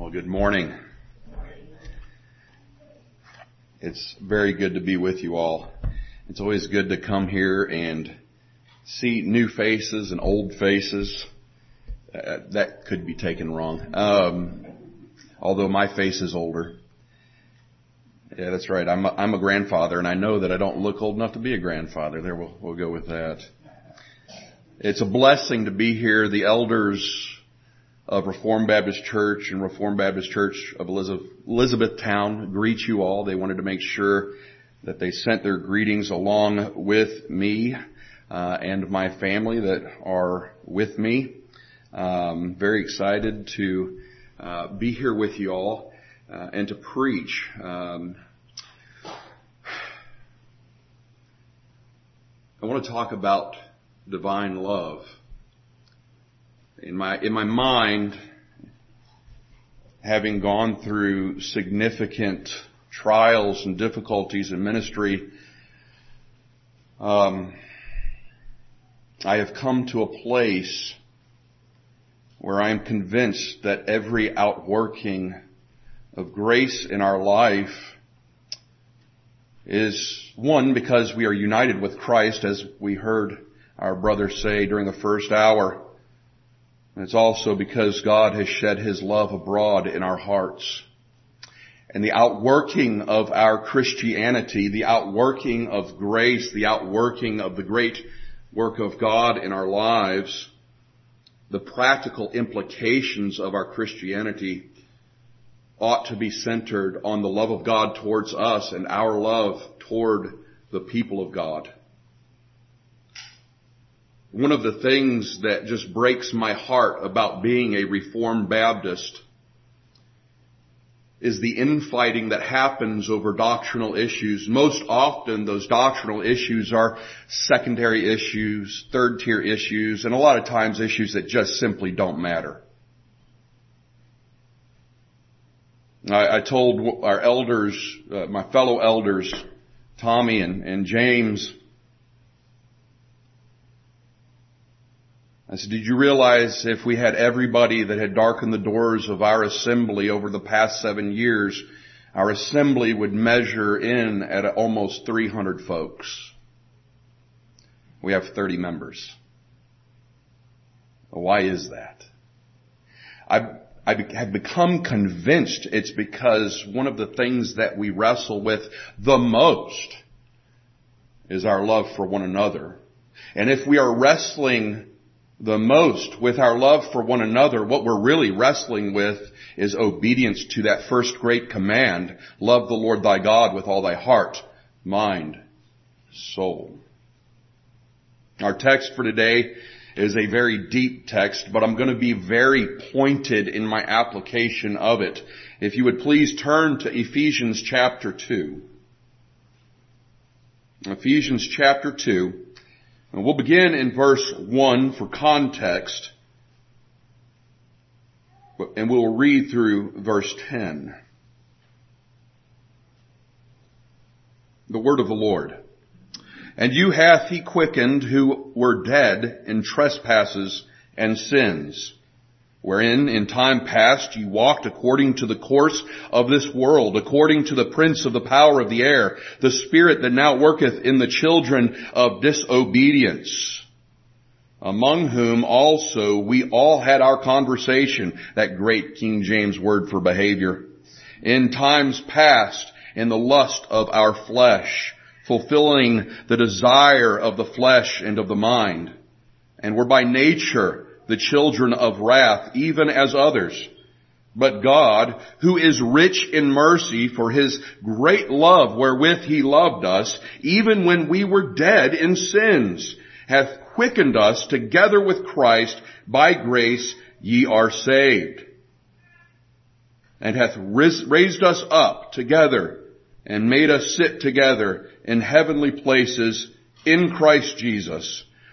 Well, good morning. It's very good to be with you all. It's always good to come here and see new faces and old faces. Uh, that could be taken wrong. Um, although my face is older. Yeah, that's right. I'm a, I'm a grandfather, and I know that I don't look old enough to be a grandfather. There, we'll, we'll go with that. It's a blessing to be here. The elders of Reformed Baptist Church and Reformed Baptist Church of Elizabeth, Elizabethtown greet you all. They wanted to make sure that they sent their greetings along with me uh, and my family that are with me. Um, very excited to uh, be here with you all uh, and to preach. Um, I want to talk about divine love in my, in my mind, having gone through significant trials and difficulties in ministry, um, I have come to a place where I am convinced that every outworking of grace in our life is one because we are united with Christ as we heard our brother say during the first hour. And it's also because God has shed His love abroad in our hearts. And the outworking of our Christianity, the outworking of grace, the outworking of the great work of God in our lives, the practical implications of our Christianity ought to be centered on the love of God towards us and our love toward the people of God. One of the things that just breaks my heart about being a Reformed Baptist is the infighting that happens over doctrinal issues. Most often those doctrinal issues are secondary issues, third tier issues, and a lot of times issues that just simply don't matter. I, I told our elders, uh, my fellow elders, Tommy and, and James, I said, did you realize if we had everybody that had darkened the doors of our assembly over the past seven years, our assembly would measure in at almost 300 folks. We have 30 members. Why is that? I, I have become convinced it's because one of the things that we wrestle with the most is our love for one another. And if we are wrestling the most with our love for one another, what we're really wrestling with is obedience to that first great command, love the Lord thy God with all thy heart, mind, soul. Our text for today is a very deep text, but I'm going to be very pointed in my application of it. If you would please turn to Ephesians chapter 2. Ephesians chapter 2. And we'll begin in verse 1 for context, and we'll read through verse 10. The word of the Lord. And you hath he quickened who were dead in trespasses and sins wherein in time past ye walked according to the course of this world, according to the prince of the power of the air, the spirit that now worketh in the children of disobedience, among whom also we all had our conversation, that great King James word for behavior, in times past in the lust of our flesh, fulfilling the desire of the flesh and of the mind, and were by nature the children of wrath, even as others. But God, who is rich in mercy for his great love wherewith he loved us, even when we were dead in sins, hath quickened us together with Christ. By grace ye are saved. And hath raised us up together and made us sit together in heavenly places in Christ Jesus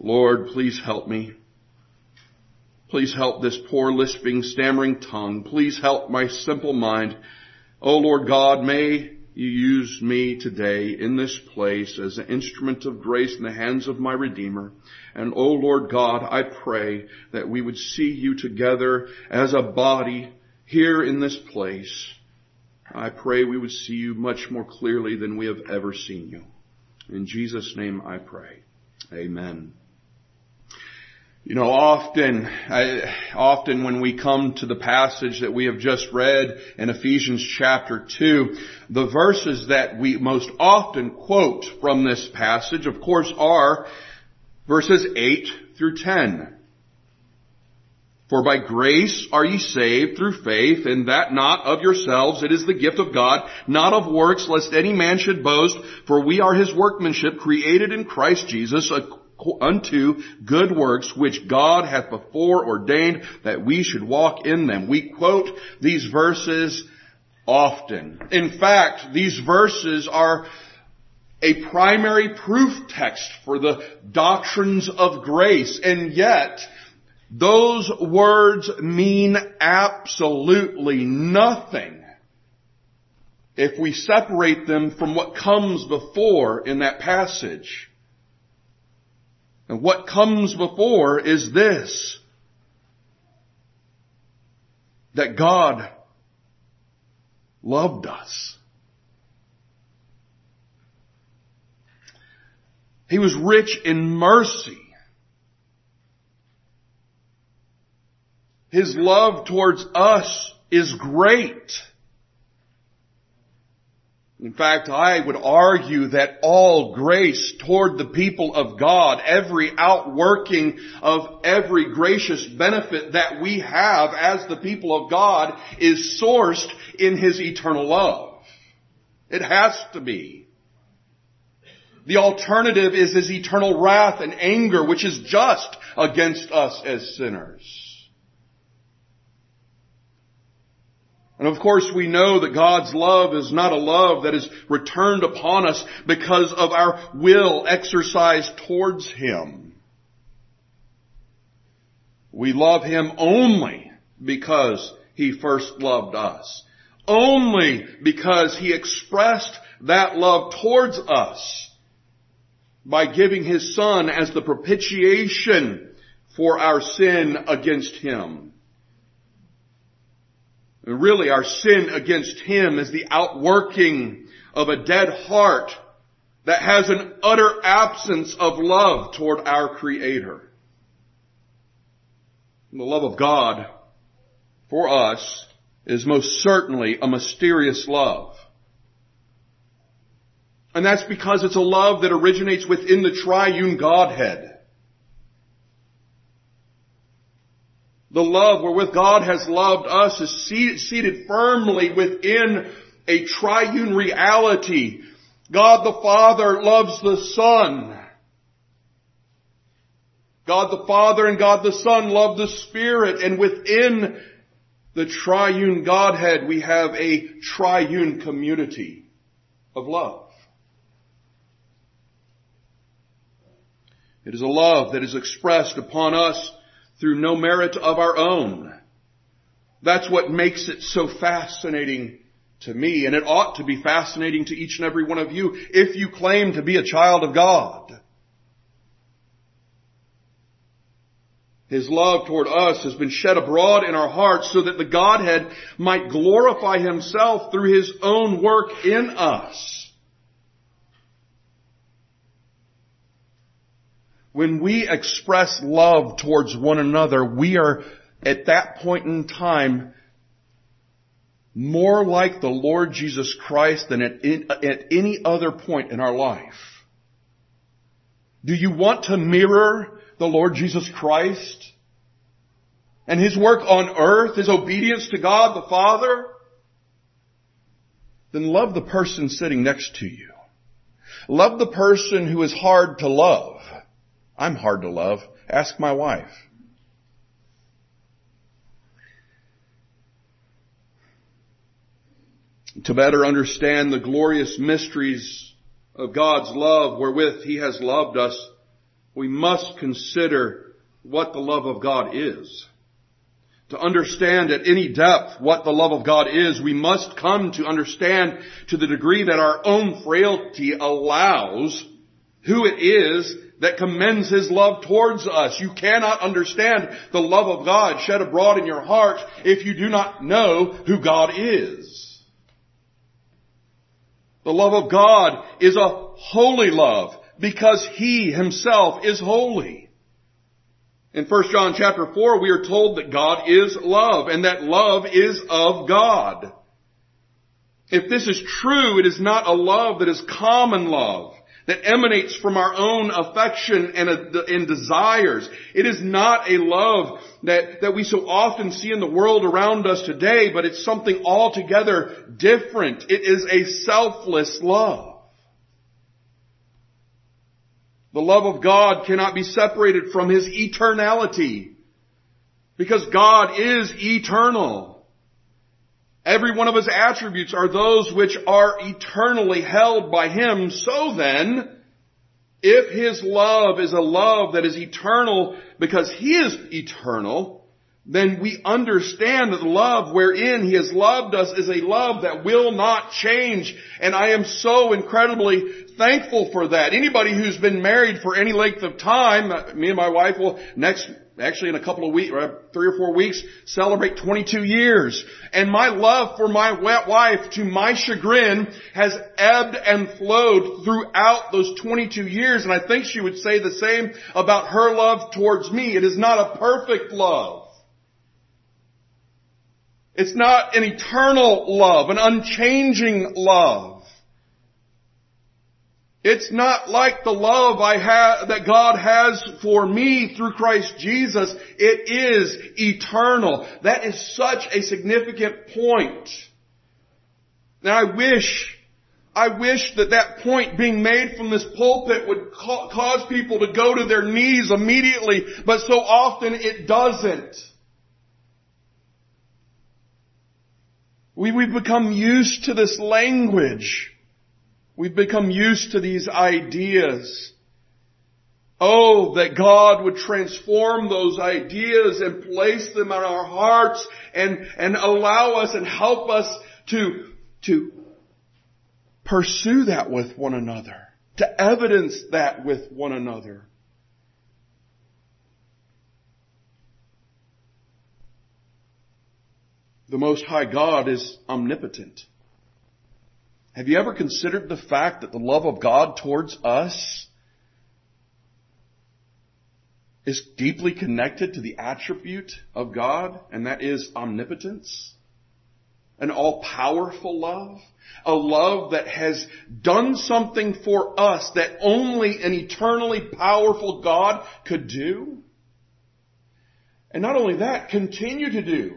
Lord, please help me. Please help this poor lisping, stammering tongue. Please help my simple mind. O Lord God, may you use me today in this place as an instrument of grace in the hands of my Redeemer. And O Lord God, I pray that we would see you together as a body here in this place. I pray we would see you much more clearly than we have ever seen you. In Jesus' name I pray. Amen. You know, often, I, often when we come to the passage that we have just read in Ephesians chapter 2, the verses that we most often quote from this passage, of course, are verses 8 through 10. For by grace are ye saved through faith, and that not of yourselves, it is the gift of God, not of works, lest any man should boast, for we are his workmanship, created in Christ Jesus, unto good works which God hath before ordained that we should walk in them. We quote these verses often. In fact, these verses are a primary proof text for the doctrines of grace, and yet those words mean absolutely nothing if we separate them from what comes before in that passage. And what comes before is this. That God loved us. He was rich in mercy. His love towards us is great. In fact, I would argue that all grace toward the people of God, every outworking of every gracious benefit that we have as the people of God is sourced in His eternal love. It has to be. The alternative is His eternal wrath and anger, which is just against us as sinners. And of course we know that God's love is not a love that is returned upon us because of our will exercised towards Him. We love Him only because He first loved us. Only because He expressed that love towards us by giving His Son as the propitiation for our sin against Him. Really, our sin against Him is the outworking of a dead heart that has an utter absence of love toward our Creator. The love of God for us is most certainly a mysterious love. And that's because it's a love that originates within the triune Godhead. The love wherewith God has loved us is seated firmly within a triune reality. God the Father loves the Son. God the Father and God the Son love the Spirit and within the triune Godhead we have a triune community of love. It is a love that is expressed upon us through no merit of our own. That's what makes it so fascinating to me, and it ought to be fascinating to each and every one of you if you claim to be a child of God. His love toward us has been shed abroad in our hearts so that the Godhead might glorify Himself through His own work in us. When we express love towards one another, we are at that point in time more like the Lord Jesus Christ than at, at any other point in our life. Do you want to mirror the Lord Jesus Christ and His work on earth, His obedience to God the Father? Then love the person sitting next to you. Love the person who is hard to love. I'm hard to love. Ask my wife. To better understand the glorious mysteries of God's love wherewith He has loved us, we must consider what the love of God is. To understand at any depth what the love of God is, we must come to understand to the degree that our own frailty allows who it is that commends His love towards us. You cannot understand the love of God shed abroad in your heart if you do not know who God is. The love of God is a holy love because He Himself is holy. In 1 John chapter 4 we are told that God is love and that love is of God. If this is true, it is not a love that is common love that emanates from our own affection and, and desires. It is not a love that, that we so often see in the world around us today, but it's something altogether different. It is a selfless love. The love of God cannot be separated from His eternality because God is eternal. Every one of his attributes are those which are eternally held by him. So then, if his love is a love that is eternal because he is eternal, then we understand that the love wherein he has loved us is a love that will not change. And I am so incredibly thankful for that. Anybody who's been married for any length of time, me and my wife will next actually in a couple of weeks, uh, three or four weeks, celebrate 22 years. And my love for my wife, to my chagrin, has ebbed and flowed throughout those 22 years. And I think she would say the same about her love towards me. It is not a perfect love. It's not an eternal love, an unchanging love. It's not like the love I have, that God has for me through Christ Jesus. It is eternal. That is such a significant point. Now I wish, I wish that that point being made from this pulpit would ca- cause people to go to their knees immediately, but so often it doesn't. We, we've become used to this language. We've become used to these ideas. Oh, that God would transform those ideas and place them in our hearts and, and allow us and help us to, to pursue that with one another, to evidence that with one another. The Most High God is omnipotent. Have you ever considered the fact that the love of God towards us is deeply connected to the attribute of God, and that is omnipotence? An all-powerful love? A love that has done something for us that only an eternally powerful God could do? And not only that, continue to do.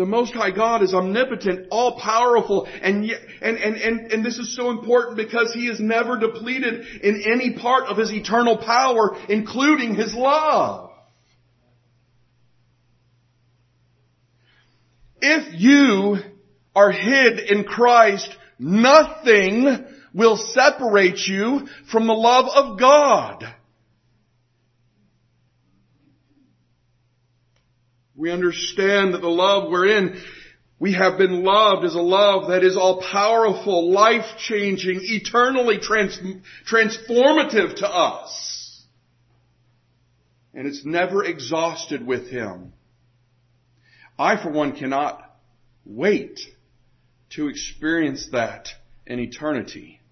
The Most High God is omnipotent, all powerful, and, and, and, and, and this is so important because He is never depleted in any part of His eternal power, including His love. If you are hid in Christ, nothing will separate you from the love of God. We understand that the love we're in, we have been loved is a love that is all powerful, life changing, eternally trans- transformative to us. And it's never exhausted with Him. I for one cannot wait to experience that in eternity.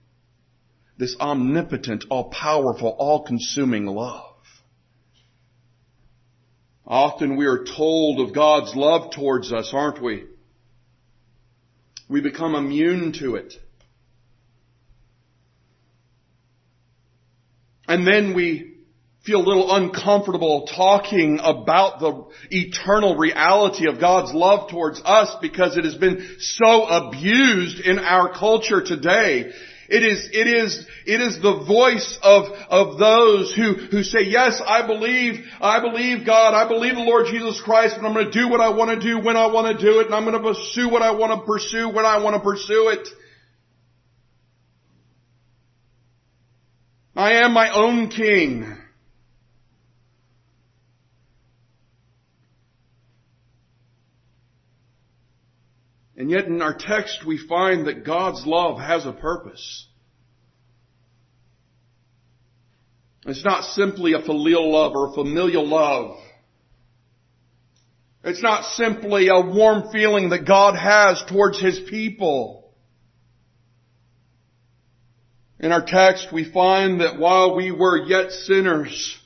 This omnipotent, all powerful, all consuming love. Often we are told of God's love towards us, aren't we? We become immune to it. And then we feel a little uncomfortable talking about the eternal reality of God's love towards us because it has been so abused in our culture today. It is, it is, it is the voice of, of those who, who say, yes, I believe, I believe God, I believe the Lord Jesus Christ, but I'm going to do what I want to do when I want to do it, and I'm going to pursue what I want to pursue when I want to pursue it. I am my own king. And yet in our text we find that God's love has a purpose. It's not simply a filial love or a familial love. It's not simply a warm feeling that God has towards His people. In our text we find that while we were yet sinners,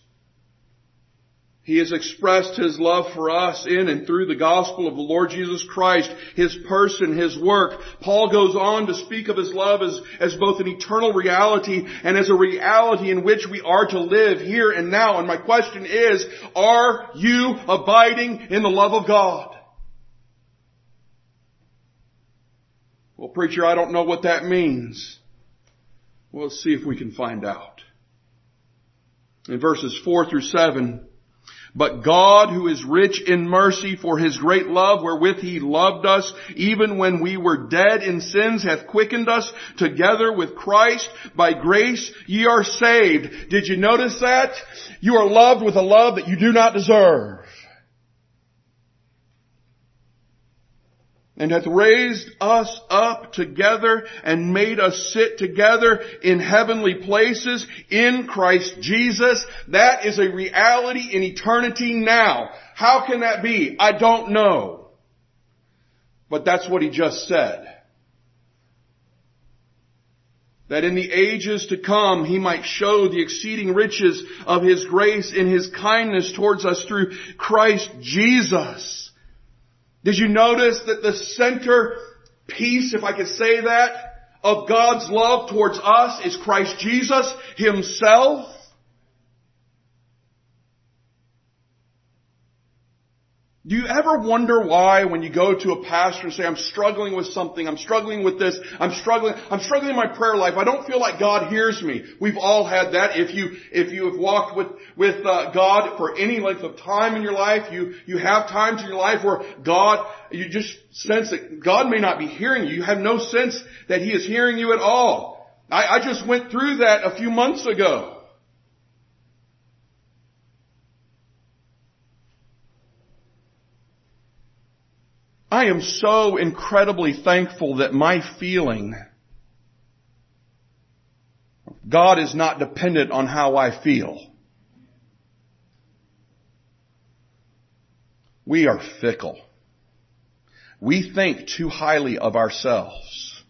he has expressed His love for us in and through the gospel of the Lord Jesus Christ, His person, His work. Paul goes on to speak of His love as, as both an eternal reality and as a reality in which we are to live here and now. And my question is, are you abiding in the love of God? Well, preacher, I don't know what that means. Well, let's see if we can find out. In verses 4 through 7, but God who is rich in mercy for his great love wherewith he loved us, even when we were dead in sins, hath quickened us together with Christ. By grace ye are saved. Did you notice that? You are loved with a love that you do not deserve. And hath raised us up together and made us sit together in heavenly places in Christ Jesus. That is a reality in eternity now. How can that be? I don't know. But that's what he just said. That in the ages to come he might show the exceeding riches of his grace in his kindness towards us through Christ Jesus. Did you notice that the center piece, if I could say that, of God's love towards us is Christ Jesus Himself? Do you ever wonder why when you go to a pastor and say, I'm struggling with something, I'm struggling with this, I'm struggling, I'm struggling in my prayer life, I don't feel like God hears me. We've all had that. If you, if you have walked with, with uh, God for any length of time in your life, you, you have times in your life where God, you just sense that God may not be hearing you. You have no sense that He is hearing you at all. I, I just went through that a few months ago. I am so incredibly thankful that my feeling God is not dependent on how I feel. We are fickle. We think too highly of ourselves.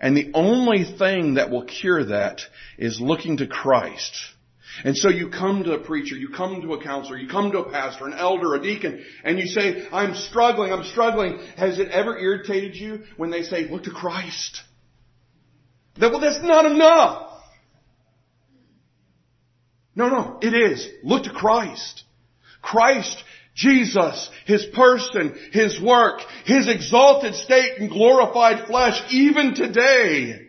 And the only thing that will cure that is looking to Christ and so you come to a preacher, you come to a counselor, you come to a pastor, an elder, a deacon, and you say, I'm struggling, I'm struggling. Has it ever irritated you when they say, look to Christ? That, well, that's not enough. No, no, it is. Look to Christ. Christ, Jesus, His person, His work, His exalted state and glorified flesh, even today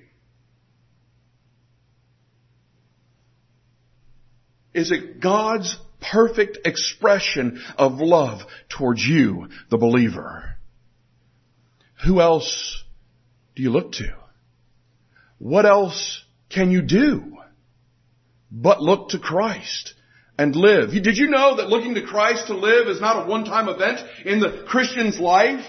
is it God's perfect expression of love towards you, the believer. Who else do you look to? What else can you do but look to Christ and live? Did you know that looking to Christ to live is not a one-time event in the Christian's life?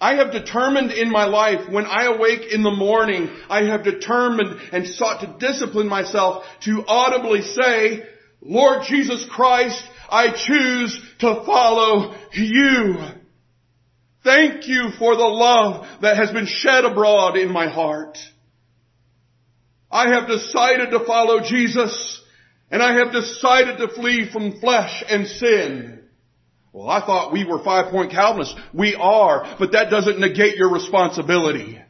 I have determined in my life when I awake in the morning, I have determined and sought to discipline myself to audibly say, Lord Jesus Christ, I choose to follow you. Thank you for the love that has been shed abroad in my heart. I have decided to follow Jesus and I have decided to flee from flesh and sin. Well, I thought we were five point Calvinists. We are, but that doesn't negate your responsibility.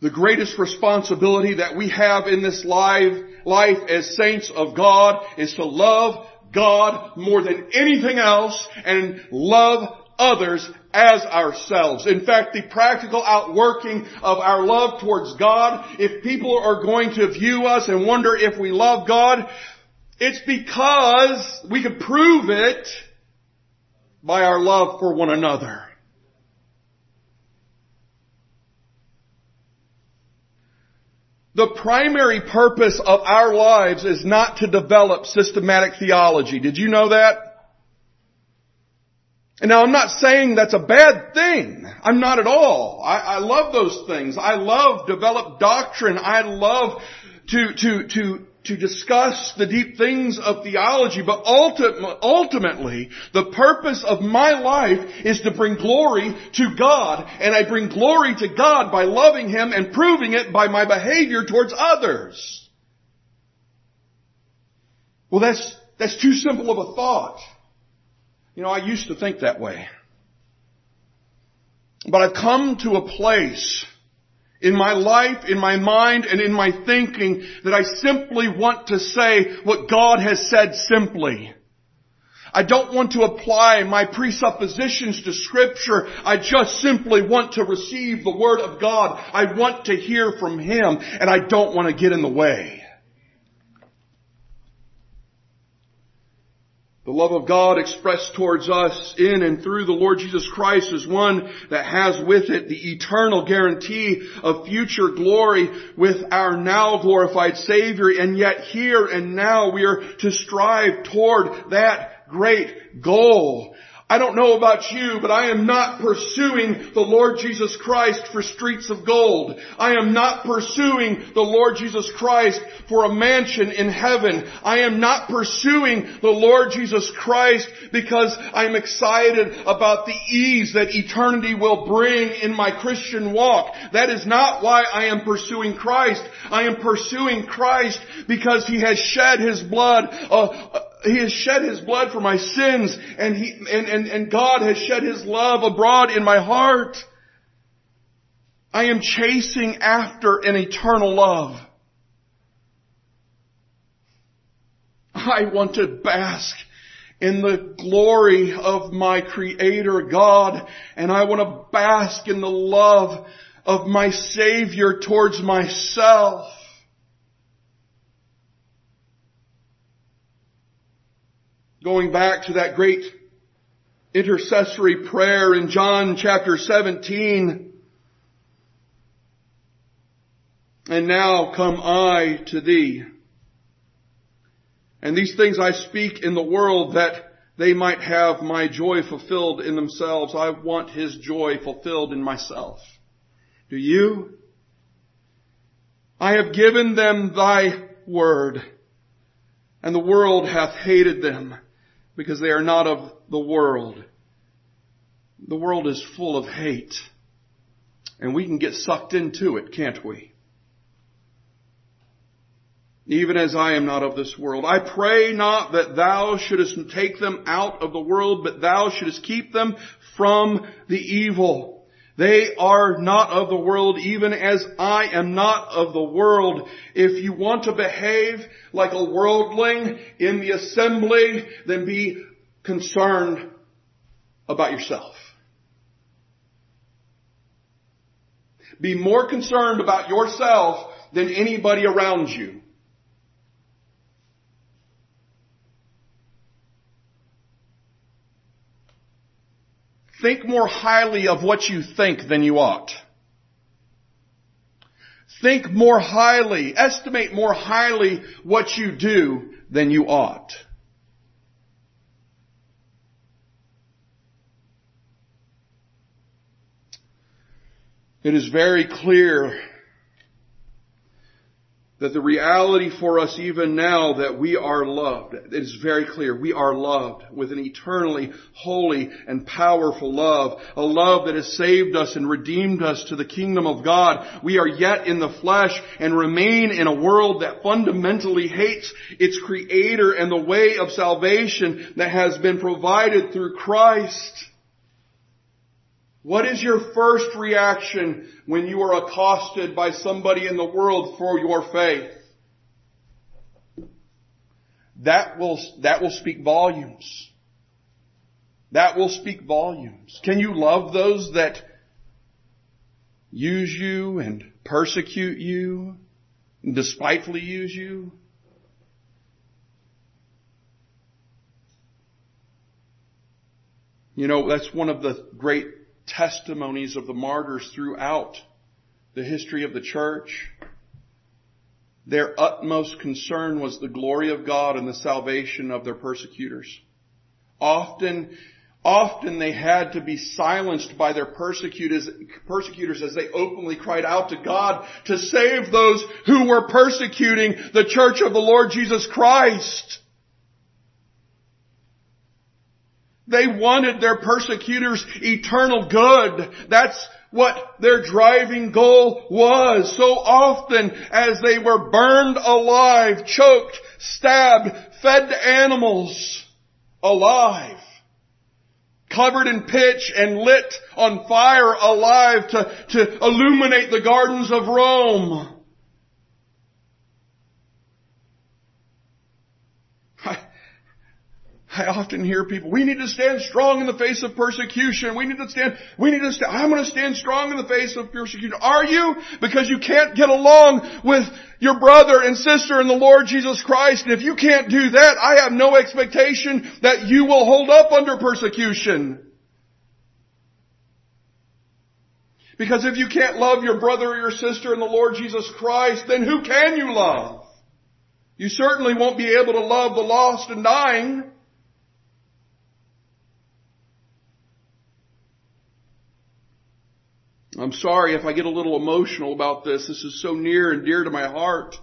The greatest responsibility that we have in this life, life as saints of God is to love God more than anything else and love others as ourselves. In fact, the practical outworking of our love towards God, if people are going to view us and wonder if we love God, it's because we can prove it by our love for one another. The primary purpose of our lives is not to develop systematic theology. Did you know that? And now I'm not saying that's a bad thing. I'm not at all. I, I love those things. I love developed doctrine. I love to, to, to, to discuss the deep things of theology, but ultimately, the purpose of my life is to bring glory to God, and I bring glory to God by loving Him and proving it by my behavior towards others. Well, that's, that's too simple of a thought. You know, I used to think that way. But I've come to a place in my life, in my mind, and in my thinking that I simply want to say what God has said simply. I don't want to apply my presuppositions to scripture. I just simply want to receive the word of God. I want to hear from Him and I don't want to get in the way. The love of God expressed towards us in and through the Lord Jesus Christ is one that has with it the eternal guarantee of future glory with our now glorified Savior. And yet here and now we are to strive toward that great goal. I don't know about you, but I am not pursuing the Lord Jesus Christ for streets of gold. I am not pursuing the Lord Jesus Christ for a mansion in heaven. I am not pursuing the Lord Jesus Christ because I'm excited about the ease that eternity will bring in my Christian walk. That is not why I am pursuing Christ. I am pursuing Christ because He has shed His blood uh, he has shed His blood for my sins and He, and, and, and God has shed His love abroad in my heart. I am chasing after an eternal love. I want to bask in the glory of my Creator God and I want to bask in the love of my Savior towards myself. Going back to that great intercessory prayer in John chapter 17. And now come I to thee. And these things I speak in the world that they might have my joy fulfilled in themselves. I want his joy fulfilled in myself. Do you? I have given them thy word, and the world hath hated them because they are not of the world. The world is full of hate. And we can get sucked into it, can't we? Even as I am not of this world. I pray not that thou shouldest take them out of the world, but thou shouldest keep them from the evil. They are not of the world even as I am not of the world. If you want to behave like a worldling in the assembly, then be concerned about yourself. Be more concerned about yourself than anybody around you. Think more highly of what you think than you ought. Think more highly, estimate more highly what you do than you ought. It is very clear that the reality for us even now that we are loved, it is very clear. We are loved with an eternally holy and powerful love. A love that has saved us and redeemed us to the kingdom of God. We are yet in the flesh and remain in a world that fundamentally hates its creator and the way of salvation that has been provided through Christ. What is your first reaction when you are accosted by somebody in the world for your faith? That will, that will speak volumes. That will speak volumes. Can you love those that use you and persecute you and despitefully use you? You know, that's one of the great testimonies of the martyrs throughout the history of the church. Their utmost concern was the glory of God and the salvation of their persecutors. Often, often they had to be silenced by their persecutors, persecutors as they openly cried out to God to save those who were persecuting the church of the Lord Jesus Christ. They wanted their persecutors eternal good. That's what their driving goal was. So often as they were burned alive, choked, stabbed, fed to animals alive, covered in pitch and lit on fire alive to, to illuminate the gardens of Rome. I often hear people, we need to stand strong in the face of persecution. We need to stand, we need to stand, I'm going to stand strong in the face of persecution. Are you? Because you can't get along with your brother and sister in the Lord Jesus Christ. And if you can't do that, I have no expectation that you will hold up under persecution. Because if you can't love your brother or your sister in the Lord Jesus Christ, then who can you love? You certainly won't be able to love the lost and dying. I'm sorry if I get a little emotional about this. This is so near and dear to my heart.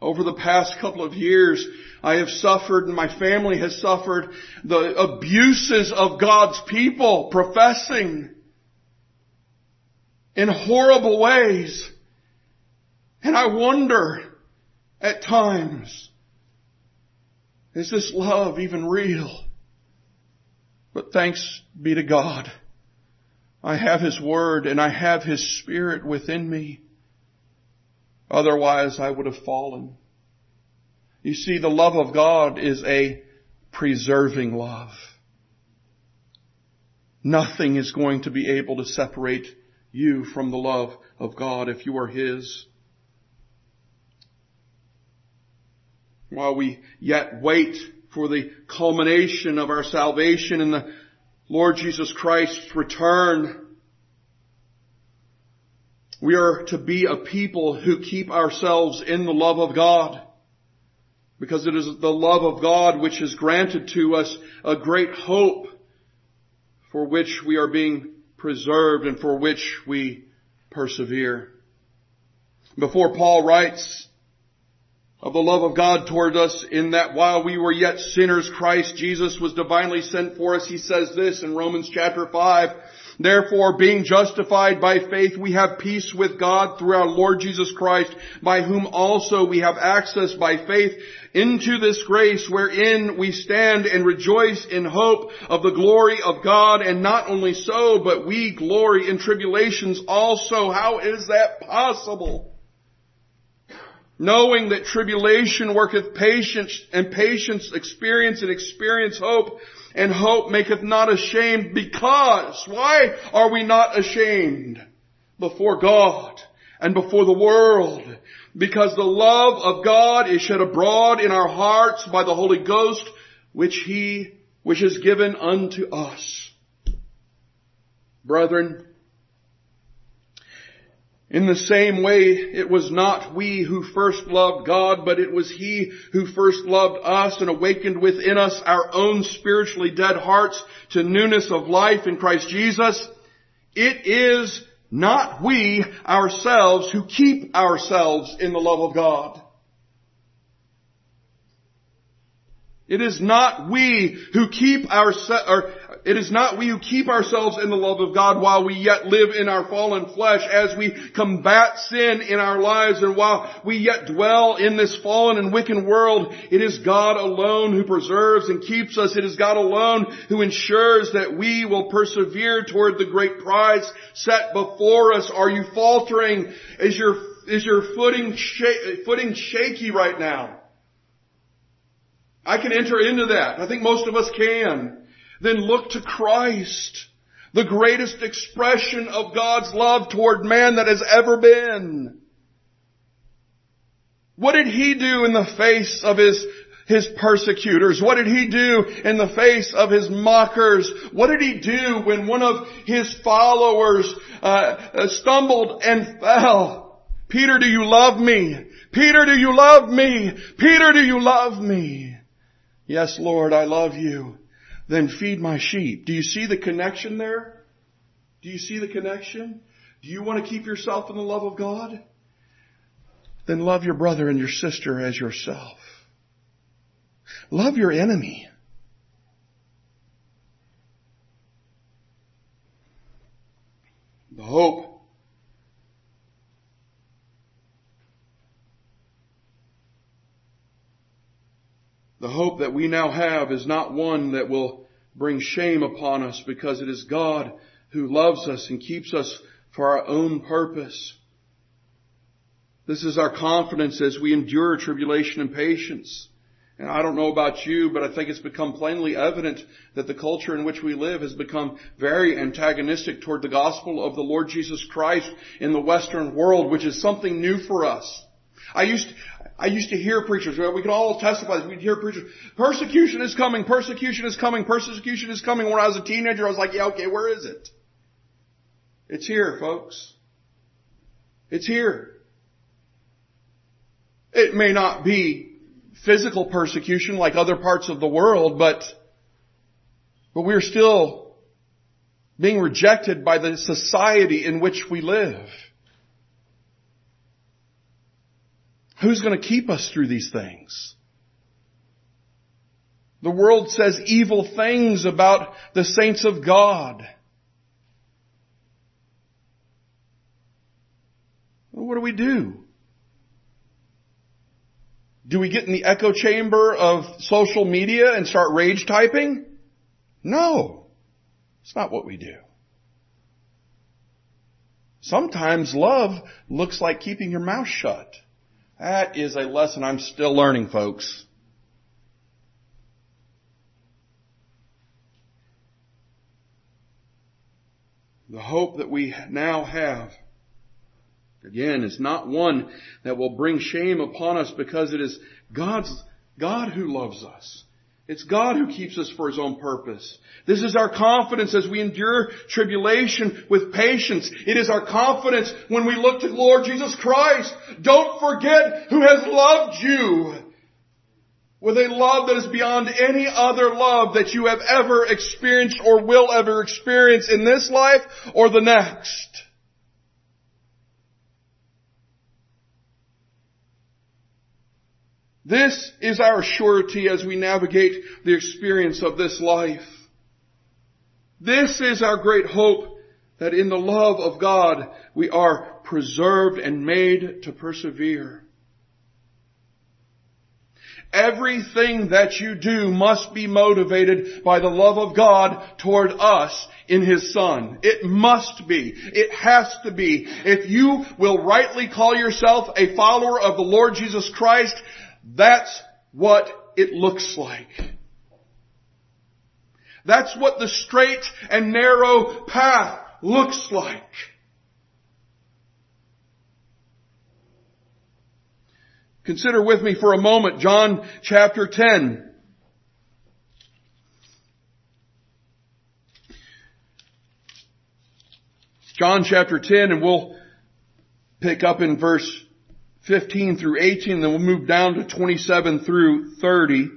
Over the past couple of years, I have suffered and my family has suffered the abuses of God's people professing in horrible ways. And I wonder at times, is this love even real? But thanks be to God. I have His Word and I have His Spirit within me. Otherwise I would have fallen. You see, the love of God is a preserving love. Nothing is going to be able to separate you from the love of God if you are His. While we yet wait for the culmination of our salvation and the Lord Jesus Christ's return, we are to be a people who keep ourselves in the love of God. Because it is the love of God which has granted to us a great hope for which we are being preserved and for which we persevere. Before Paul writes of the love of God toward us in that while we were yet sinners, Christ Jesus was divinely sent for us. He says this in Romans chapter 5. Therefore, being justified by faith, we have peace with God through our Lord Jesus Christ, by whom also we have access by faith into this grace wherein we stand and rejoice in hope of the glory of God. And not only so, but we glory in tribulations also. How is that possible? Knowing that tribulation worketh patience, and patience experience, and experience hope, and hope maketh not ashamed, because, why are we not ashamed? Before God and before the world. Because the love of God is shed abroad in our hearts by the Holy Ghost, which He, which is given unto us. Brethren, in the same way, it was not we who first loved God, but it was He who first loved us and awakened within us our own spiritually dead hearts to newness of life in Christ Jesus. It is not we ourselves who keep ourselves in the love of God. It is not we who keep our, or it is not we who keep ourselves in the love of God while we yet live in our fallen flesh as we combat sin in our lives and while we yet dwell in this fallen and wicked world. It is God alone who preserves and keeps us. It is God alone who ensures that we will persevere toward the great prize set before us. Are you faltering? Is your, is your footing, sh- footing shaky right now? I can enter into that. I think most of us can. then look to Christ, the greatest expression of God's love toward man that has ever been. What did he do in the face of his his persecutors? What did he do in the face of his mockers? What did he do when one of his followers uh, stumbled and fell? Peter, do you love me? Peter, do you love me? Peter, do you love me? Yes, Lord, I love you. Then feed my sheep. Do you see the connection there? Do you see the connection? Do you want to keep yourself in the love of God? Then love your brother and your sister as yourself. Love your enemy. The hope The hope that we now have is not one that will bring shame upon us because it is God who loves us and keeps us for our own purpose. This is our confidence as we endure tribulation and patience. And I don't know about you, but I think it's become plainly evident that the culture in which we live has become very antagonistic toward the gospel of the Lord Jesus Christ in the Western world, which is something new for us. I used, I used to hear preachers, we can all testify, we'd hear preachers, persecution is coming, persecution is coming, persecution is coming. When I was a teenager, I was like, yeah, okay, where is it? It's here, folks. It's here. It may not be physical persecution like other parts of the world, but, but we're still being rejected by the society in which we live. Who's going to keep us through these things? The world says evil things about the saints of God. Well, what do we do? Do we get in the echo chamber of social media and start rage typing? No. It's not what we do. Sometimes love looks like keeping your mouth shut. That is a lesson I'm still learning, folks. The hope that we now have Again, is not one that will bring shame upon us because it is God's, God who loves us. It's God who keeps us for His own purpose. This is our confidence as we endure tribulation with patience. It is our confidence when we look to Lord Jesus Christ. Don't forget who has loved you with a love that is beyond any other love that you have ever experienced or will ever experience in this life or the next. This is our surety as we navigate the experience of this life. This is our great hope that in the love of God we are preserved and made to persevere. Everything that you do must be motivated by the love of God toward us in His Son. It must be. It has to be. If you will rightly call yourself a follower of the Lord Jesus Christ, that's what it looks like. That's what the straight and narrow path looks like. Consider with me for a moment John chapter 10. John chapter 10 and we'll pick up in verse 15 through 18, then we'll move down to 27 through 30.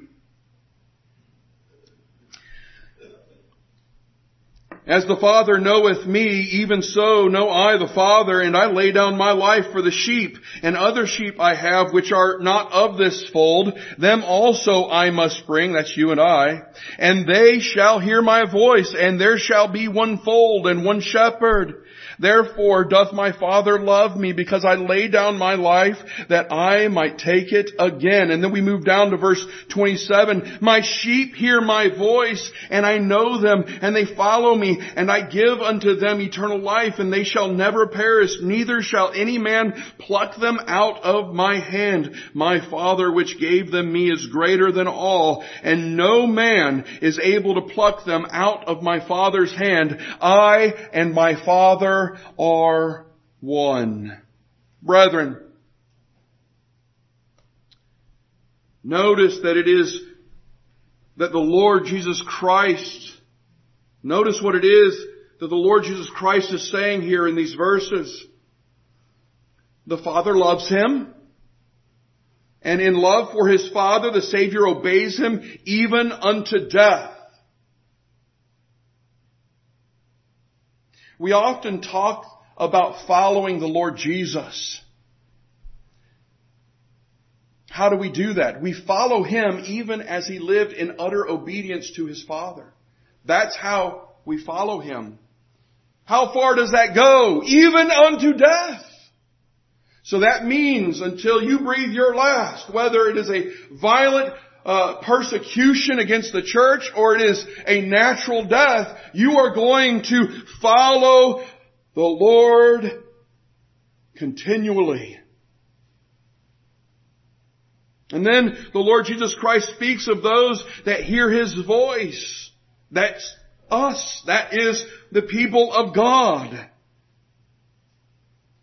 As the Father knoweth me, even so know I the Father, and I lay down my life for the sheep, and other sheep I have which are not of this fold, them also I must bring, that's you and I, and they shall hear my voice, and there shall be one fold and one shepherd. Therefore doth my Father love me because I lay down my life that I might take it again. And then we move down to verse 27. My sheep hear my voice and I know them and they follow me and I give unto them eternal life and they shall never perish. Neither shall any man pluck them out of my hand. My Father which gave them me is greater than all and no man is able to pluck them out of my Father's hand. I and my Father are one. Brethren, notice that it is that the Lord Jesus Christ, notice what it is that the Lord Jesus Christ is saying here in these verses. The Father loves him. And in love for his Father, the Savior obeys him even unto death. We often talk about following the Lord Jesus. How do we do that? We follow Him even as He lived in utter obedience to His Father. That's how we follow Him. How far does that go? Even unto death. So that means until you breathe your last, whether it is a violent uh, persecution against the church or it is a natural death, you are going to follow the Lord continually. And then the Lord Jesus Christ speaks of those that hear His voice. That's us. That is the people of God.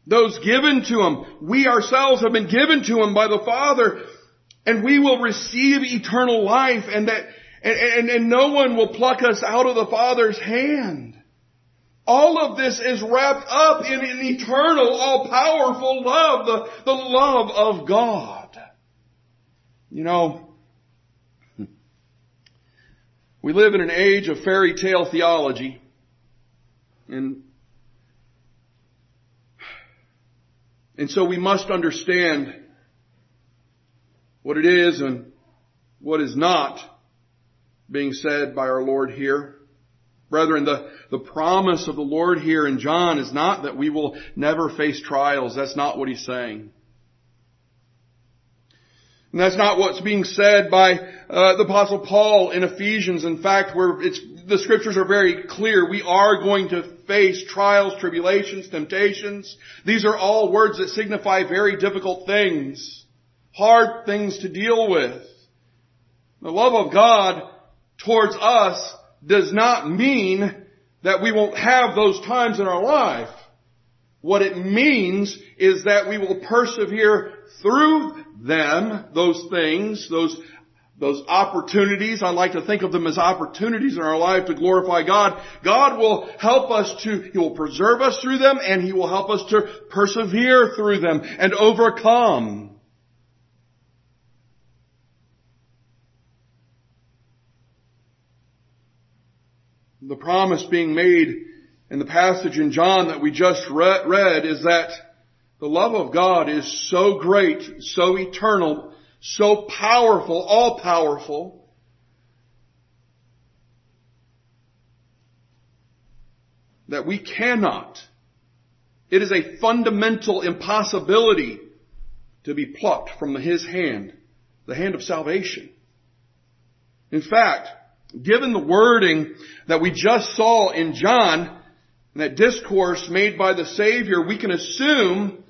Those given to Him. We ourselves have been given to Him by the Father and we will receive eternal life and that, and, and, and no one will pluck us out of the Father's hand. All of this is wrapped up in an eternal, all-powerful love, the, the love of God. You know, we live in an age of fairy tale theology, and and so we must understand what it is and what is not being said by our Lord here. Brethren, the, the promise of the Lord here in John is not that we will never face trials. That's not what he's saying. And that's not what's being said by uh, the Apostle Paul in Ephesians. In fact, where it's the scriptures are very clear. We are going to face trials, tribulations, temptations. These are all words that signify very difficult things hard things to deal with. The love of God towards us does not mean that we won't have those times in our life. What it means is that we will persevere through them, those things, those, those opportunities. I like to think of them as opportunities in our life to glorify God. God will help us to, He will preserve us through them and He will help us to persevere through them and overcome. The promise being made in the passage in John that we just read is that the love of God is so great, so eternal, so powerful, all powerful, that we cannot, it is a fundamental impossibility to be plucked from His hand, the hand of salvation. In fact, given the wording that we just saw in John, that discourse made by the Savior, we can assume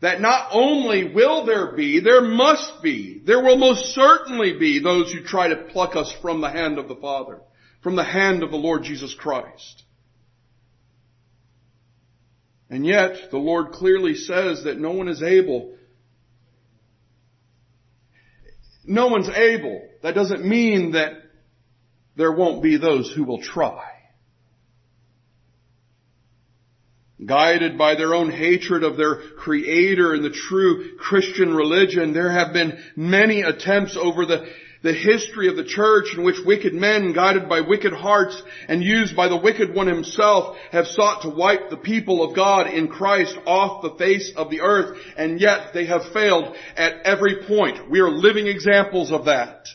that not only will there be, there must be, there will most certainly be those who try to pluck us from the hand of the Father, from the hand of the Lord Jesus Christ. And yet, the Lord clearly says that no one is able no one's able. That doesn't mean that there won't be those who will try. Guided by their own hatred of their creator and the true Christian religion, there have been many attempts over the, the history of the church in which wicked men, guided by wicked hearts and used by the wicked one himself, have sought to wipe the people of God in Christ off the face of the earth, and yet they have failed at every point. We are living examples of that.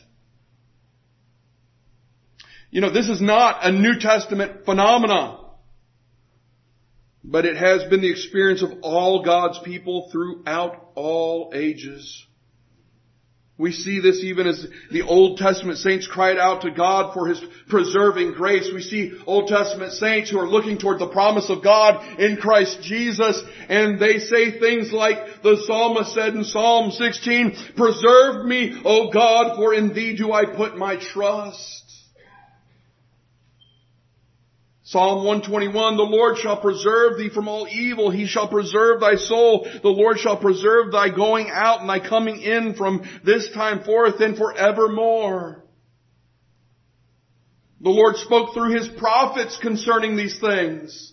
You know, this is not a New Testament phenomenon. but it has been the experience of all God's people throughout all ages. We see this even as the Old Testament saints cried out to God for His preserving grace. We see Old Testament saints who are looking toward the promise of God in Christ Jesus and they say things like the psalmist said in Psalm 16, Preserve me, O God, for in Thee do I put my trust. Psalm 121, the Lord shall preserve thee from all evil. He shall preserve thy soul. The Lord shall preserve thy going out and thy coming in from this time forth and forevermore. The Lord spoke through His prophets concerning these things.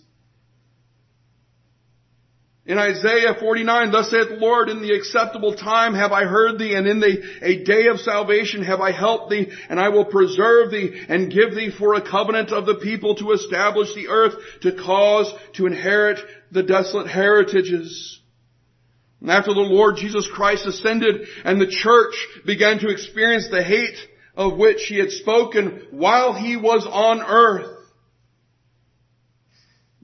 In Isaiah 49, thus saith the Lord, in the acceptable time have I heard thee, and in the, a day of salvation have I helped thee, and I will preserve thee, and give thee for a covenant of the people to establish the earth, to cause to inherit the desolate heritages. And after the Lord Jesus Christ ascended, and the church began to experience the hate of which he had spoken while he was on earth,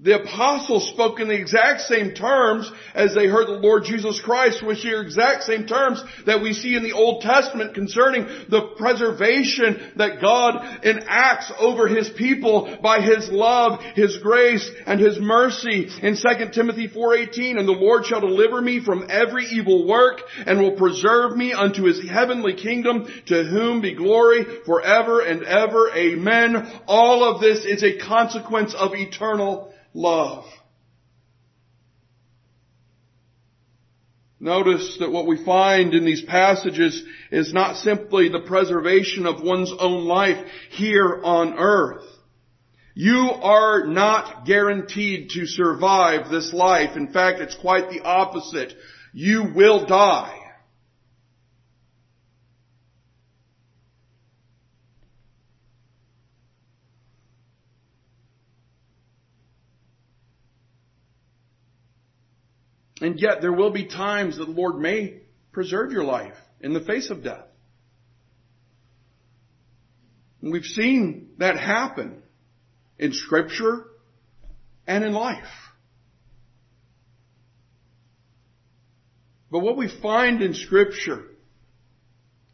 the apostles spoke in the exact same terms as they heard the Lord Jesus Christ, which are exact same terms that we see in the Old Testament concerning the preservation that God enacts over His people by His love, His grace, and His mercy. In 2 Timothy 4.18, And the Lord shall deliver me from every evil work, and will preserve me unto His heavenly kingdom, to whom be glory forever and ever. Amen. All of this is a consequence of eternal love. Notice that what we find in these passages is not simply the preservation of one's own life here on earth. You are not guaranteed to survive this life. In fact, it's quite the opposite. You will die. And yet there will be times that the Lord may preserve your life in the face of death. And we've seen that happen in scripture and in life. But what we find in scripture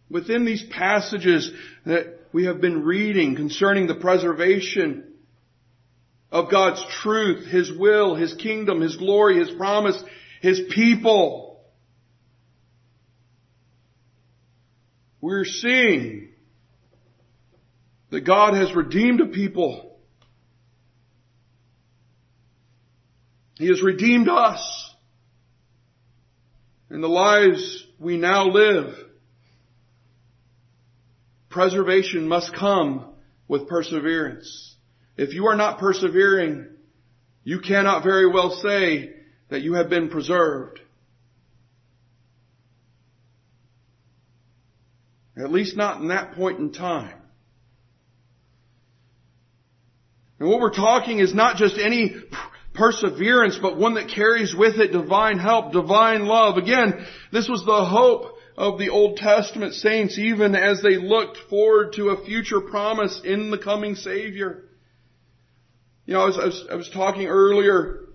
within these passages that we have been reading concerning the preservation of God's truth, His will, His kingdom, His glory, His promise, his people. We're seeing that God has redeemed a people. He has redeemed us. And the lives we now live, preservation must come with perseverance. If you are not persevering, you cannot very well say that you have been preserved. At least not in that point in time. And what we're talking is not just any perseverance, but one that carries with it divine help, divine love. Again, this was the hope of the Old Testament saints even as they looked forward to a future promise in the coming Savior. You know, I was, I was, I was talking earlier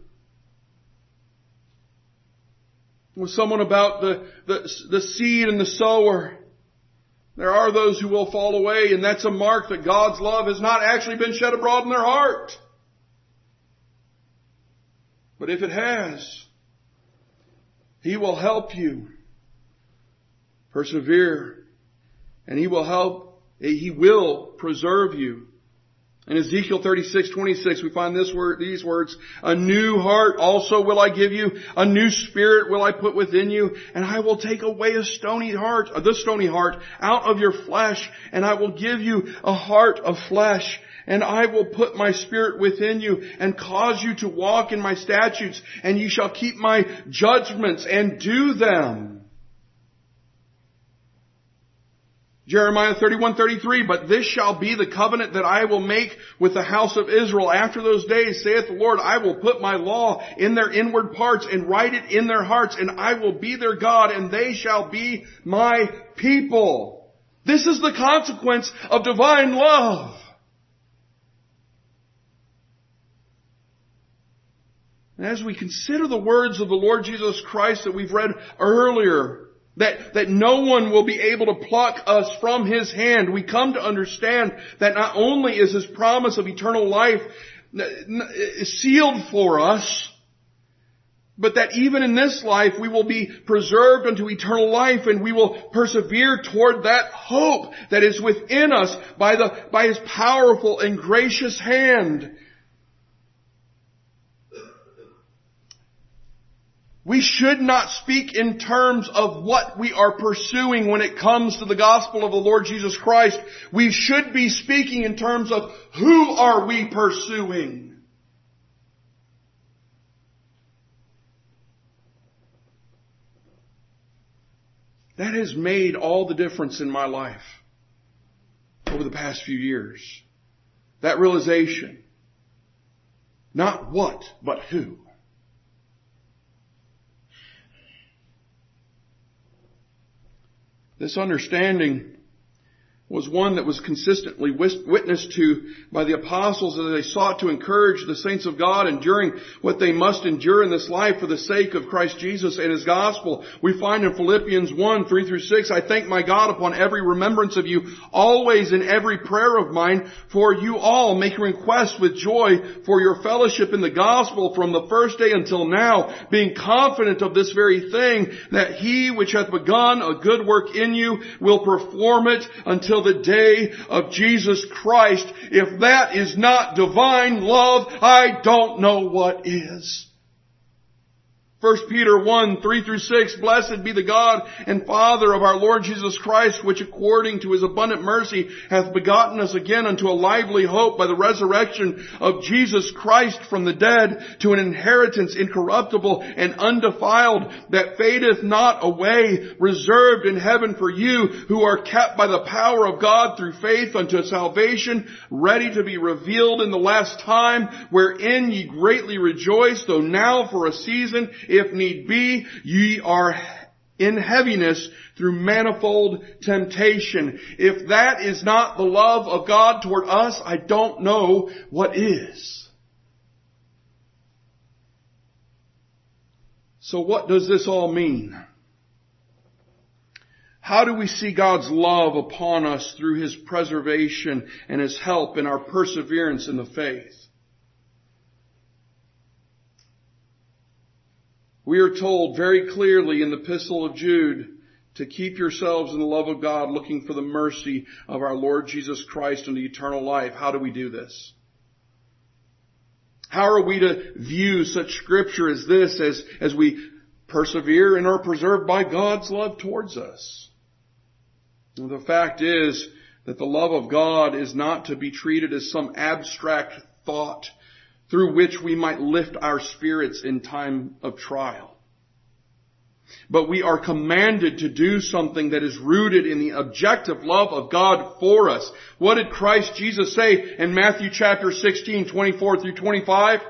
with someone about the, the, the seed and the sower. There are those who will fall away, and that's a mark that God's love has not actually been shed abroad in their heart. But if it has, He will help you persevere, and He will help, He will preserve you. In Ezekiel 36, 26, we find this word, these words, a new heart also will I give you, a new spirit will I put within you, and I will take away a stony heart, uh, the stony heart, out of your flesh, and I will give you a heart of flesh, and I will put my spirit within you, and cause you to walk in my statutes, and you shall keep my judgments and do them. Jeremiah 31, 33, but this shall be the covenant that I will make with the house of Israel after those days, saith the Lord, I will put my law in their inward parts and write it in their hearts, and I will be their God, and they shall be my people. This is the consequence of divine love. And as we consider the words of the Lord Jesus Christ that we've read earlier, that, that no one will be able to pluck us from His hand, we come to understand that not only is His promise of eternal life sealed for us, but that even in this life we will be preserved unto eternal life and we will persevere toward that hope that is within us by the, by His powerful and gracious hand. We should not speak in terms of what we are pursuing when it comes to the gospel of the Lord Jesus Christ. We should be speaking in terms of who are we pursuing? That has made all the difference in my life over the past few years. That realization. Not what, but who. This understanding was one that was consistently witnessed to by the apostles as they sought to encourage the saints of God enduring what they must endure in this life for the sake of Christ Jesus and His gospel. We find in Philippians 1, 3 through 6, I thank my God upon every remembrance of you, always in every prayer of mine, for you all make request with joy for your fellowship in the gospel from the first day until now, being confident of this very thing, that He which hath begun a good work in you will perform it until the day of Jesus Christ. If that is not divine love, I don't know what is. 1 Peter 1, 3 through 6, Blessed be the God and Father of our Lord Jesus Christ, which according to his abundant mercy hath begotten us again unto a lively hope by the resurrection of Jesus Christ from the dead to an inheritance incorruptible and undefiled that fadeth not away, reserved in heaven for you who are kept by the power of God through faith unto salvation, ready to be revealed in the last time, wherein ye greatly rejoice, though now for a season if need be, ye are in heaviness through manifold temptation. If that is not the love of God toward us, I don't know what is. So what does this all mean? How do we see God's love upon us through His preservation and His help in our perseverance in the faith? We are told very clearly in the epistle of Jude to keep yourselves in the love of God, looking for the mercy of our Lord Jesus Christ and the eternal life. How do we do this? How are we to view such scripture as this as, as we persevere and are preserved by God's love towards us? the fact is that the love of God is not to be treated as some abstract thought through which we might lift our spirits in time of trial. But we are commanded to do something that is rooted in the objective love of God for us. What did Christ Jesus say in Matthew chapter 16, 24 through 25?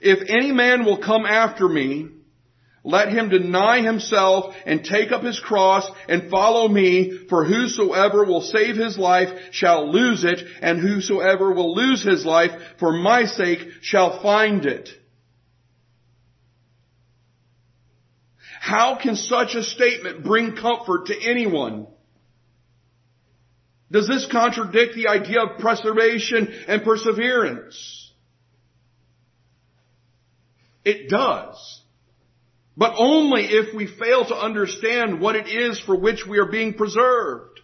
If any man will come after me, let him deny himself and take up his cross and follow me, for whosoever will save his life shall lose it, and whosoever will lose his life for my sake shall find it. How can such a statement bring comfort to anyone? Does this contradict the idea of preservation and perseverance? It does. But only if we fail to understand what it is for which we are being preserved.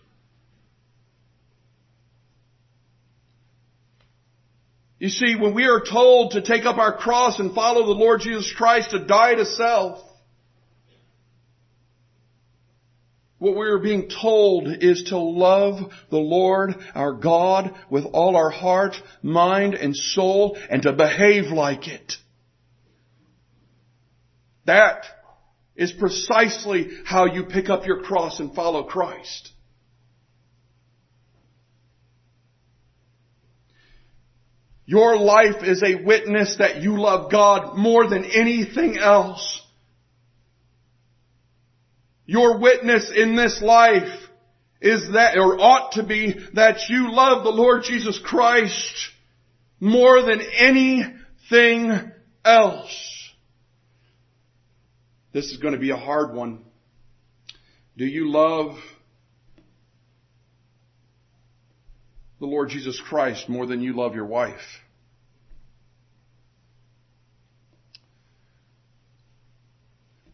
You see, when we are told to take up our cross and follow the Lord Jesus Christ to die to self, what we are being told is to love the Lord our God with all our heart, mind, and soul, and to behave like it. That is precisely how you pick up your cross and follow Christ. Your life is a witness that you love God more than anything else. Your witness in this life is that, or ought to be, that you love the Lord Jesus Christ more than anything else. This is going to be a hard one. Do you love the Lord Jesus Christ more than you love your wife?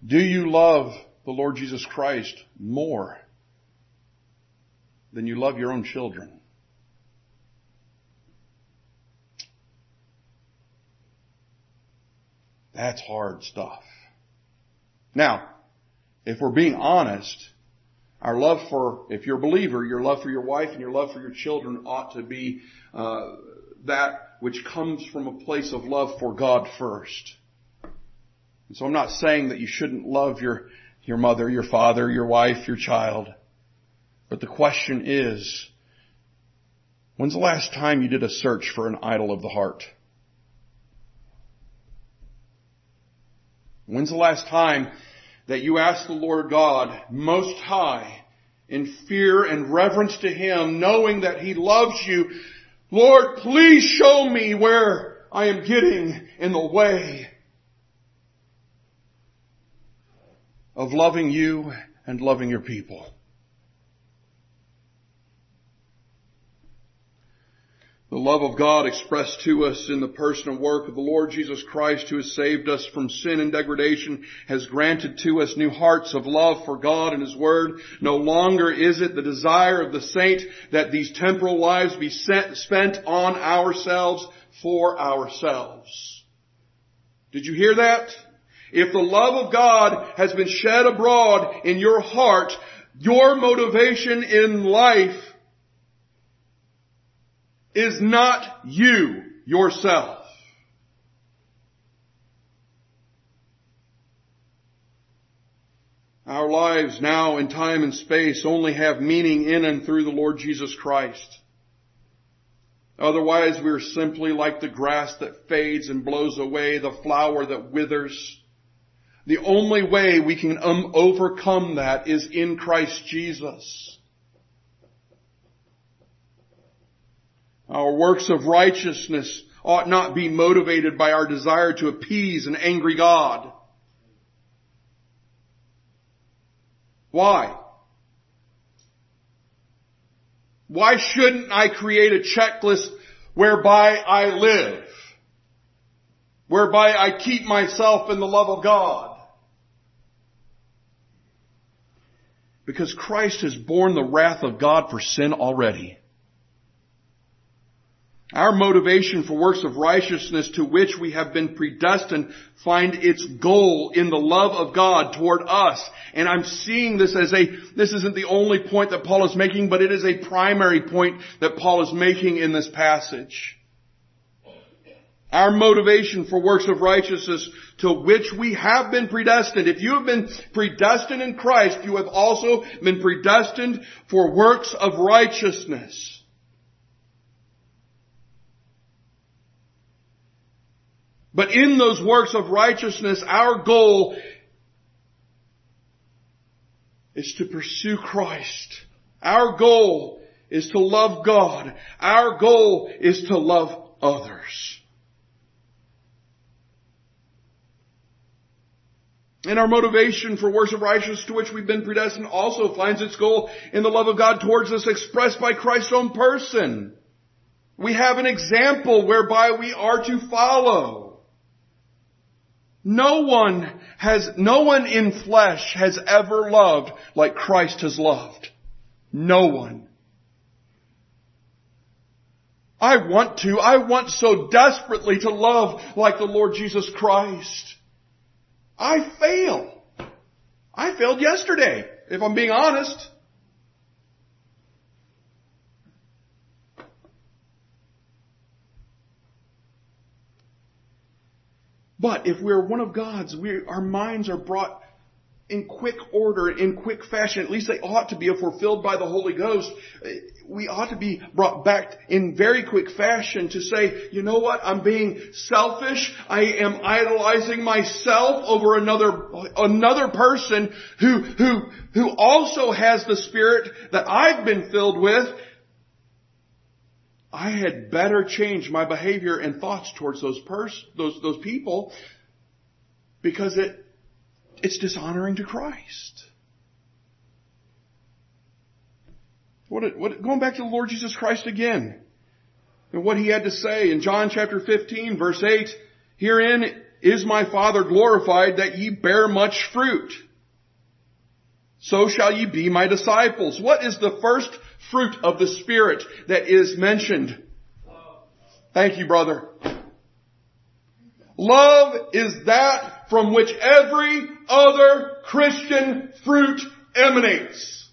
Do you love the Lord Jesus Christ more than you love your own children? That's hard stuff. Now, if we're being honest, our love for, if you're a believer, your love for your wife and your love for your children ought to be uh, that which comes from a place of love for God first. And so I'm not saying that you shouldn't love your, your mother, your father, your wife, your child. But the question is, when's the last time you did a search for an idol of the heart? When's the last time that you asked the Lord God most high in fear and reverence to Him, knowing that He loves you, Lord, please show me where I am getting in the way of loving you and loving your people. The love of God expressed to us in the person and work of the Lord Jesus Christ who has saved us from sin and degradation has granted to us new hearts of love for God and His Word. No longer is it the desire of the saint that these temporal lives be spent on ourselves for ourselves. Did you hear that? If the love of God has been shed abroad in your heart, your motivation in life is not you yourself. Our lives now in time and space only have meaning in and through the Lord Jesus Christ. Otherwise we are simply like the grass that fades and blows away, the flower that withers. The only way we can um, overcome that is in Christ Jesus. Our works of righteousness ought not be motivated by our desire to appease an angry God. Why? Why shouldn't I create a checklist whereby I live? Whereby I keep myself in the love of God? Because Christ has borne the wrath of God for sin already. Our motivation for works of righteousness to which we have been predestined find its goal in the love of God toward us. And I'm seeing this as a, this isn't the only point that Paul is making, but it is a primary point that Paul is making in this passage. Our motivation for works of righteousness to which we have been predestined. If you have been predestined in Christ, you have also been predestined for works of righteousness. But in those works of righteousness, our goal is to pursue Christ. Our goal is to love God. Our goal is to love others. And our motivation for works of righteousness to which we've been predestined also finds its goal in the love of God towards us expressed by Christ's own person. We have an example whereby we are to follow. No one has, no one in flesh has ever loved like Christ has loved. No one. I want to, I want so desperately to love like the Lord Jesus Christ. I fail. I failed yesterday, if I'm being honest. But if we're one of God's, we, our minds are brought in quick order, in quick fashion. At least they ought to be if we're filled by the Holy Ghost. We ought to be brought back in very quick fashion to say, you know what? I'm being selfish. I am idolizing myself over another, another person who, who, who also has the Spirit that I've been filled with. I had better change my behavior and thoughts towards those pers- those, those people because it, it's dishonoring to Christ. What, what, going back to the Lord Jesus Christ again and what he had to say in John chapter 15 verse 8, herein is my Father glorified that ye bear much fruit. So shall ye be my disciples. What is the first fruit of the Spirit that is mentioned? Thank you, brother. Love is that from which every other Christian fruit emanates.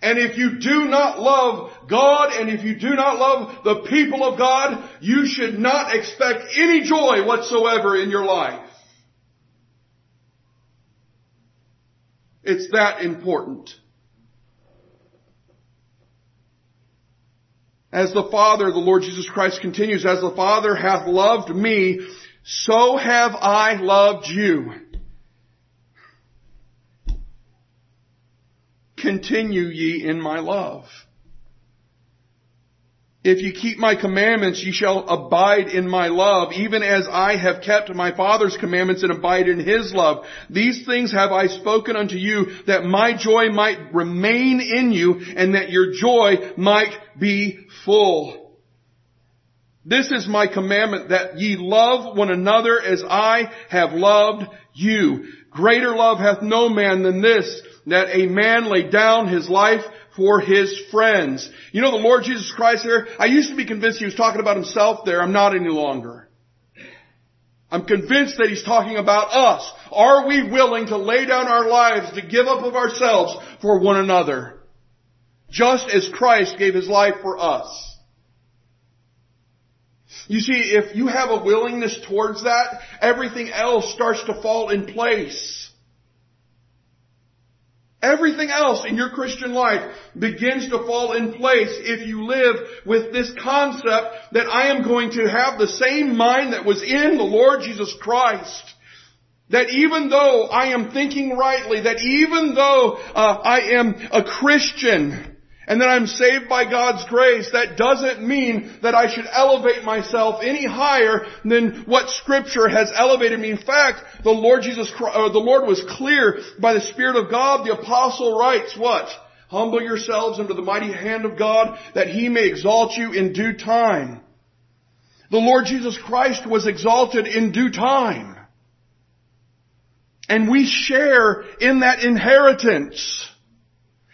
And if you do not love God and if you do not love the people of God, you should not expect any joy whatsoever in your life. It's that important. As the Father, the Lord Jesus Christ continues, as the Father hath loved me, so have I loved you. Continue ye in my love. If you keep my commandments, ye shall abide in my love, even as I have kept my Father's commandments and abide in his love. These things have I spoken unto you, that my joy might remain in you, and that your joy might be full. This is my commandment, that ye love one another as I have loved you. Greater love hath no man than this, that a man lay down his life for his friends. You know the Lord Jesus Christ there? I used to be convinced he was talking about himself there. I'm not any longer. I'm convinced that he's talking about us. Are we willing to lay down our lives, to give up of ourselves for one another? Just as Christ gave his life for us. You see, if you have a willingness towards that, everything else starts to fall in place. Everything else in your Christian life begins to fall in place if you live with this concept that I am going to have the same mind that was in the Lord Jesus Christ. That even though I am thinking rightly, that even though uh, I am a Christian, and that I'm saved by God's grace, that doesn't mean that I should elevate myself any higher than what scripture has elevated me. In fact, the Lord Jesus Christ, uh, the Lord was clear by the Spirit of God. The apostle writes what? Humble yourselves under the mighty hand of God that he may exalt you in due time. The Lord Jesus Christ was exalted in due time. And we share in that inheritance.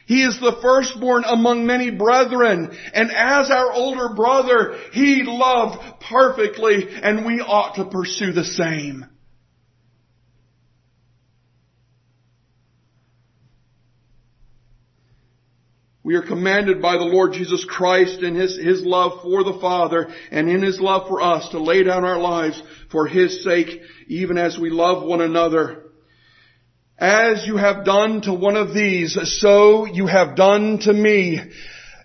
He is the firstborn among many brethren, and as our older brother, he loved perfectly, and we ought to pursue the same. We are commanded by the Lord Jesus Christ in His, His love for the Father and in His love for us to lay down our lives for His sake, even as we love one another. As you have done to one of these, so you have done to me.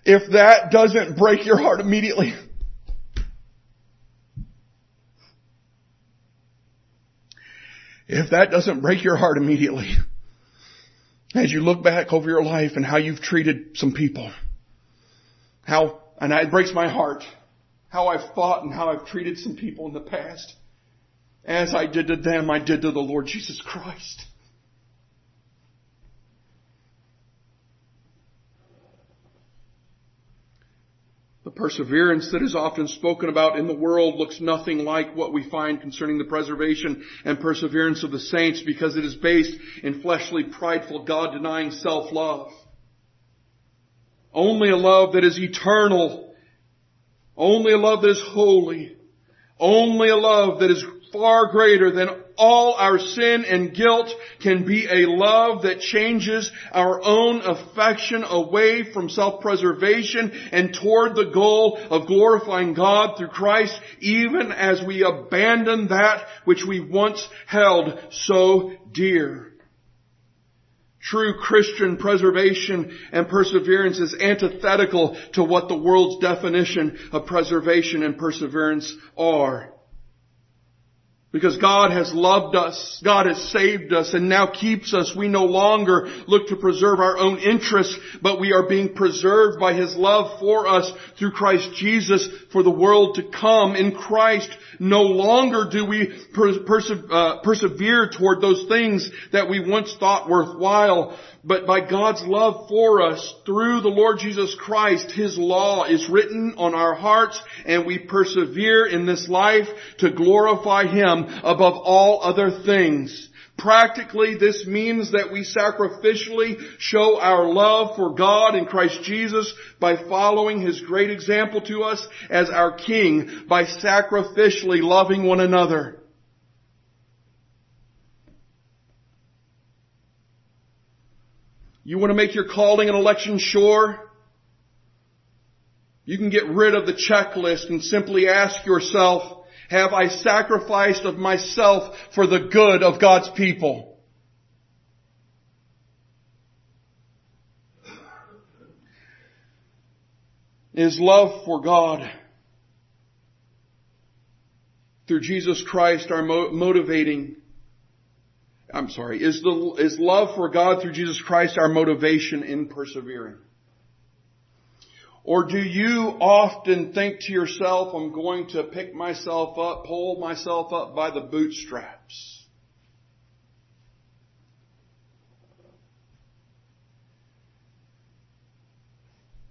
If that doesn't break your heart immediately, if that doesn't break your heart immediately, as you look back over your life and how you've treated some people, how, and it breaks my heart, how I've thought and how I've treated some people in the past, as I did to them, I did to the Lord Jesus Christ. The perseverance that is often spoken about in the world looks nothing like what we find concerning the preservation and perseverance of the saints because it is based in fleshly, prideful, God-denying self-love. Only a love that is eternal. Only a love that is holy. Only a love that is far greater than all our sin and guilt can be a love that changes our own affection away from self-preservation and toward the goal of glorifying God through Christ even as we abandon that which we once held so dear. True Christian preservation and perseverance is antithetical to what the world's definition of preservation and perseverance are. Because God has loved us, God has saved us, and now keeps us. We no longer look to preserve our own interests, but we are being preserved by His love for us through Christ Jesus for the world to come. In Christ, no longer do we perse- uh, persevere toward those things that we once thought worthwhile, but by God's love for us through the Lord Jesus Christ, His law is written on our hearts and we persevere in this life to glorify Him above all other things. Practically, this means that we sacrificially show our love for God in Christ Jesus by following His great example to us as our King by sacrificially loving one another. You want to make your calling and election sure? You can get rid of the checklist and simply ask yourself, have I sacrificed of myself for the good of God's people? Is love for God through Jesus Christ our motivating I'm sorry, is the, is love for God through Jesus Christ our motivation in persevering? Or do you often think to yourself, I'm going to pick myself up, pull myself up by the bootstraps?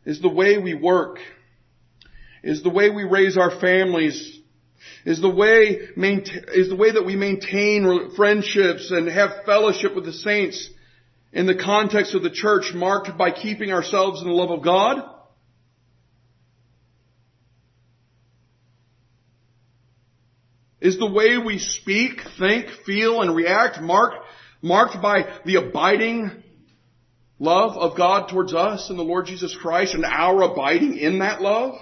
Is the way we work, is the way we raise our families is the way, is the way that we maintain friendships and have fellowship with the saints in the context of the church marked by keeping ourselves in the love of God? Is the way we speak, think, feel, and react marked, marked by the abiding love of God towards us and the Lord Jesus Christ and our abiding in that love?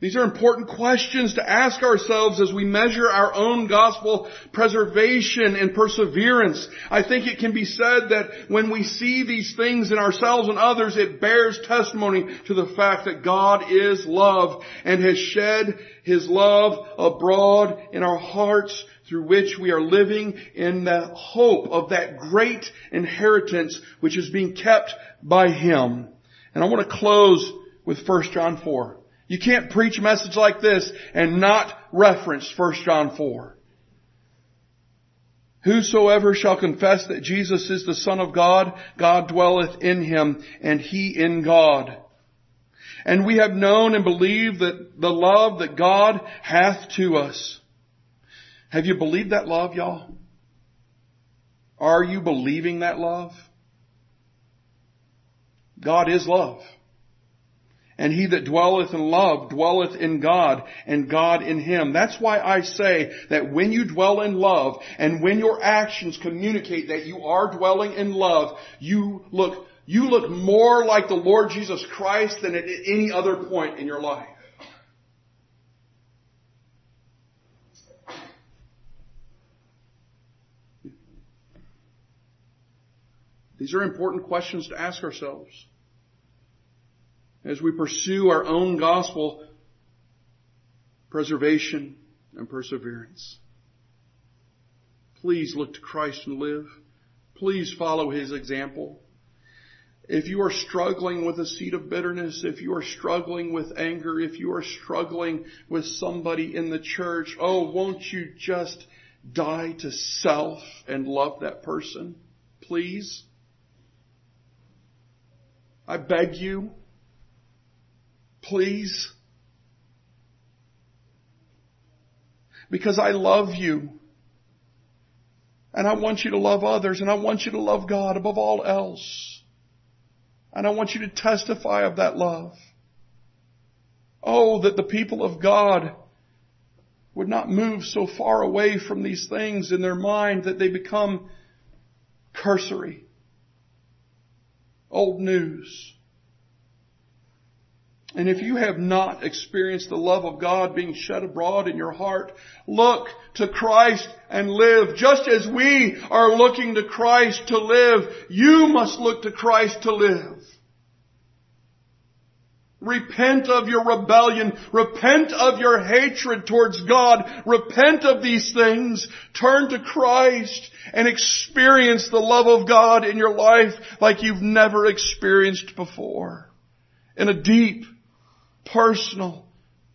These are important questions to ask ourselves as we measure our own gospel preservation and perseverance. I think it can be said that when we see these things in ourselves and others, it bears testimony to the fact that God is love and has shed His love abroad in our hearts through which we are living in the hope of that great inheritance which is being kept by Him. And I want to close with 1 John 4. You can't preach a message like this and not reference 1 John 4. Whosoever shall confess that Jesus is the Son of God, God dwelleth in him, and he in God. And we have known and believed that the love that God hath to us. Have you believed that love, y'all? Are you believing that love? God is love. And he that dwelleth in love dwelleth in God and God in him. That's why I say that when you dwell in love and when your actions communicate that you are dwelling in love, you look, you look more like the Lord Jesus Christ than at any other point in your life. These are important questions to ask ourselves as we pursue our own gospel preservation and perseverance. Please look to Christ and live. Please follow His example. If you are struggling with a seed of bitterness, if you are struggling with anger, if you are struggling with somebody in the church, oh, won't you just die to self and love that person? Please? I beg you. Please? Because I love you. And I want you to love others and I want you to love God above all else. And I want you to testify of that love. Oh, that the people of God would not move so far away from these things in their mind that they become cursory. Old news. And if you have not experienced the love of God being shed abroad in your heart, look to Christ and live. Just as we are looking to Christ to live, you must look to Christ to live. Repent of your rebellion. Repent of your hatred towards God. Repent of these things. Turn to Christ and experience the love of God in your life like you've never experienced before. In a deep, personal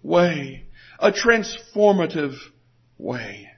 way. A transformative way.